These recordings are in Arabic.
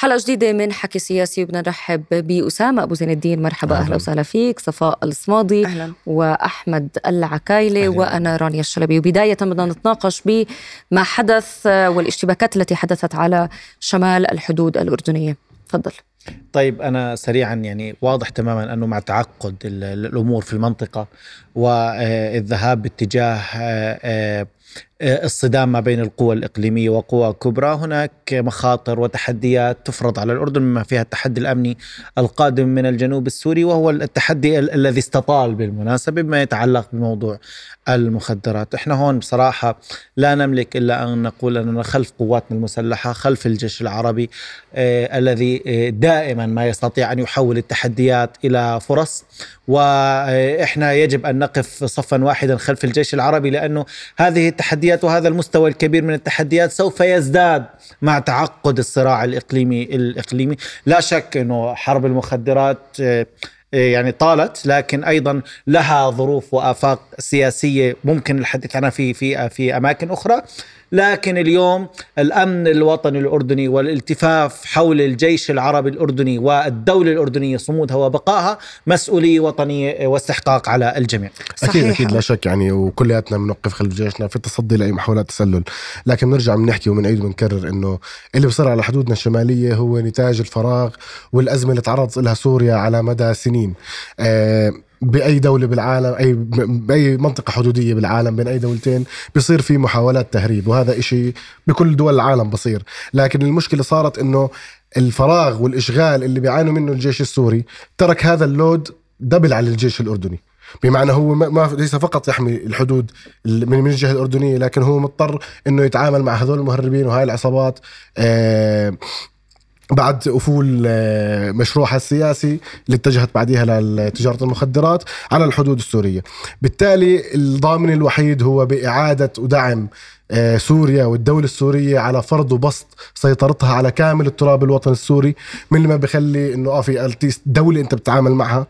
حلقة جديدة من حكي سياسي وبدنا نرحب بأسامة أبو زين الدين. مرحبا أهلا, أهلا. وسهلا فيك. صفاء الصماضي أهلا. وأحمد العكايلة وأنا رانيا الشلبي. وبداية بدنا نتناقش بما حدث والاشتباكات التي حدثت على شمال الحدود الأردنية. تفضل. طيب أنا سريعا يعني واضح تماما أنه مع تعقد الأمور في المنطقة والذهاب باتجاه آه، آه، آه، الصدام ما بين القوى الإقليمية وقوى كبرى هناك مخاطر وتحديات تفرض على الأردن بما فيها التحدي الأمني القادم من الجنوب السوري وهو التحدي الذي استطال بالمناسبة بما يتعلق بموضوع المخدرات. إحنا هون بصراحة لا نملك إلا أن نقول أننا خلف قواتنا المسلحة خلف الجيش العربي آه الذي آه دائما ما يستطيع أن يحول التحديات إلى فرص وإحنا يجب أن نقف صفا واحدا خلف الجيش العربي لأنه هذه التحديات وهذا المستوى الكبير من التحديات سوف يزداد مع تعقد الصراع الإقليمي الإقليمي. لا شك أنه حرب المخدرات آه، يعني طالت لكن أيضا لها ظروف وآفاق سياسية ممكن الحديث عنها في في في أماكن أخرى. لكن اليوم الأمن الوطني الأردني والالتفاف حول الجيش العربي الأردني والدولة الأردنية صمودها وبقائها مسؤولية وطنية واستحقاق على الجميع. صحيح. أكيد أكيد لا شك يعني وكلياتنا بنوقف خلف جيشنا في التصدي لأي محاولات تسلل، لكن بنرجع بنحكي وبنعيد وبنكرر إنه اللي بصير على حدودنا الشمالية هو نتاج الفراغ والأزمة اللي تعرضت لها سوريا على مدى سنين. آه بأي دولة بالعالم أي بأي منطقة حدودية بالعالم بين أي دولتين بيصير في محاولات تهريب وهذا إشي بكل دول العالم بصير. لكن المشكلة صارت إنه الفراغ والإشغال اللي بيعانوا منه الجيش السوري ترك هذا اللود دبل على الجيش الأردني. بمعنى هو ما ليس فقط يحمي الحدود من الجهة الأردنية لكن هو مضطر إنه يتعامل مع هذول المهربين وهاي العصابات آه بعد أفول آه، مشروعها السياسي اللي اتجهت بعدها لتجارة المخدرات على الحدود السورية. بالتالي الضامن الوحيد هو بإعادة ودعم آه، سوريا والدولة السورية على فرض وبسط سيطرتها على كامل التراب الوطني السوري من اللي ما بخلي إنه آه في دولة أنت بتتعامل معها.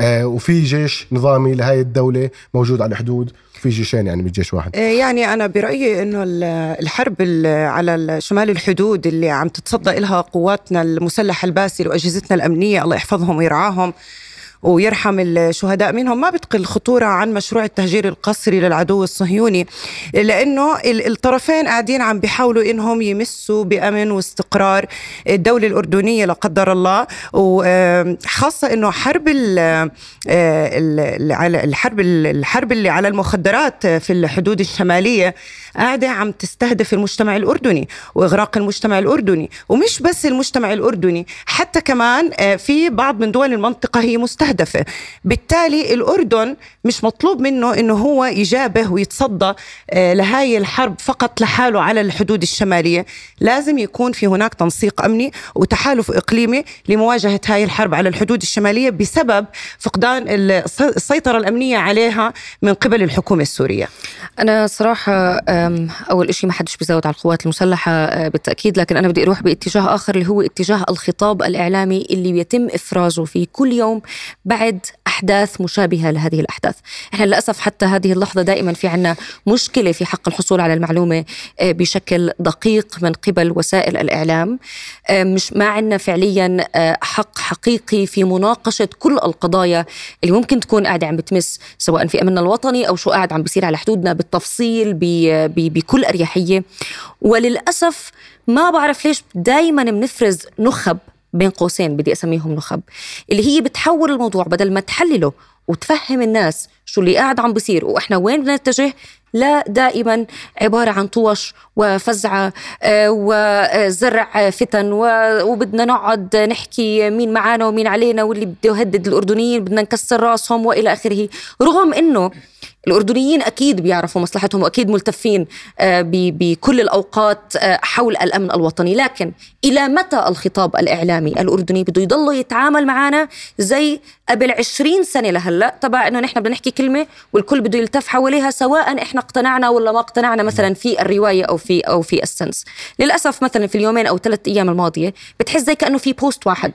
وفي جيش نظامي لهي الدولة موجود على الحدود في جيشين يعني مش جيش واحد. آه، يعني أنا برأيي أنه الحرب على شمال الحدود اللي عم تتصدى لها قواتنا المسلحة الباسل وأجهزتنا الأمنية الله يحفظهم ويرعاهم ويرحم الشهداء منهم. ما بتقل خطورة عن مشروع التهجير القسري للعدو الصهيوني لأنه الطرفين قاعدين عم بيحاولوا إنهم يمسوا بأمن واستقرار الدولة الأردنية لا قدر الله. وخاصة إنه حرب الحرب الحرب اللي على المخدرات في الحدود الشمالية قاعدة عم تستهدف المجتمع الأردني وإغراق المجتمع الأردني. ومش بس المجتمع الأردني حتى كمان في بعض من دول المنطقة هي مستهدفة. بالتالي الأردن مش مطلوب منه إنه هو يجابه ويتصدى آه، لهاي الحرب فقط لحاله على الحدود الشمالية. لازم يكون في هناك تنسيق أمني وتحالف إقليمي لمواجهة هاي الحرب على الحدود الشمالية بسبب فقدان السيطرة الأمنية عليها من قبل الحكومة السورية. أنا صراحة أول شيء ما حدش بيزود على القوات المسلحة أه، بالتأكيد لكن أنا بدي أروح باتجاه آخر اللي هو اتجاه الخطاب الإعلامي اللي بيتم إفرازه في كل يوم بعد أحداث مشابهة لهذه الأحداث. إحنا للأسف حتى هذه اللحظة دائما في عنا مشكلة في حق الحصول على المعلومة أه، بشكل دقيق من قبل وسائل الإعلام. أه، مش ما عندنا فعليا حق حقيقي في مناقشة كل القضايا اللي ممكن تكون قاعدة عم بتمس سواء في أمننا الوطني أو شو قاعد عم بيصير على حدودنا بالتفصيل بكل أريحية. وللأسف ما بعرف ليش دائما بنفرز نخب بين قوسين بدي أسميهم نخب اللي هي بتحول الموضوع بدل ما تحلله وتفهم الناس شو اللي قاعد عم بيصير وإحنا وين بدنا نتجه لا دائما عبارة عن طوش وفزعة آه، وزرع فتن وبدنا نقعد نحكي مين معانا ومين علينا واللي بده يهدد الأردنيين بدنا نكسر راسهم وإلى آخره رغم أنه الأردنيين أكيد بيعرفوا مصلحتهم وأكيد ملتفين آه، بكل الأوقات آه، حول الأمن الوطني. لكن إلى متى الخطاب الإعلامي الأردني بده يضل يتعامل معنا زي قبل عشرين سنة لهلأ؟ تبع أنه نحن بدنا نحكي كلمة والكل بده يلتف حواليها سواء إحنا اقتنعنا ولا ما اقتنعنا مثلا في الرواية أو في أو في ال sense. للأسف مثلا في اليومين أو ثلاث أيام الماضية بتحس زي كأنه في post واحد.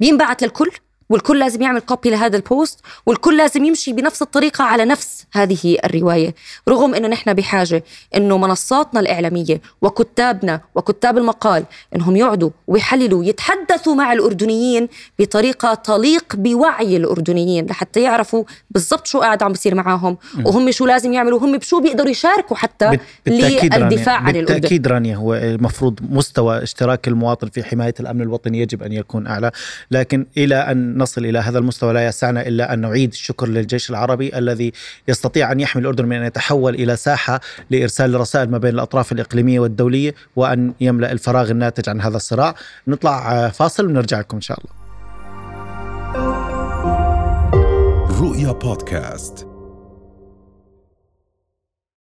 بينبعت للكل والكل لازم يعمل copy لهذا ال post والكل لازم يمشي بنفس الطريقة على نفس هذه الرواية. رغم أنه نحن بحاجة أنه منصاتنا الإعلامية وكتابنا وكتاب المقال أنهم يقعدوا ويحللوا يتحدثوا مع الأردنيين بطريقة تليق بوعي الأردنيين لحتى يعرفوا بالضبط شو قاعد عم بصير معاهم وهم شو لازم يعملوا وهم بشو بيقدروا يشاركوا حتى للدفاع عن الأردن. بالتأكيد رانيا هو المفروض مستوى اشتراك المواطن في حماية الأمن الوطني يجب أن يكون أعلى. لكن إلى أن نصل إلى هذا المستوى لا يسعنا إلا أن نعيد الشكر للجيش العربي الذي يستطيع أن يحمي الأردن من أن يتحول إلى ساحة لإرسال رسائل ما بين الأطراف الإقليمية والدولية وأن يملأ الفراغ الناتج عن هذا الصراع. نطلع فاصل ونرجع لكم إن شاء الله. رؤيا بودكاست.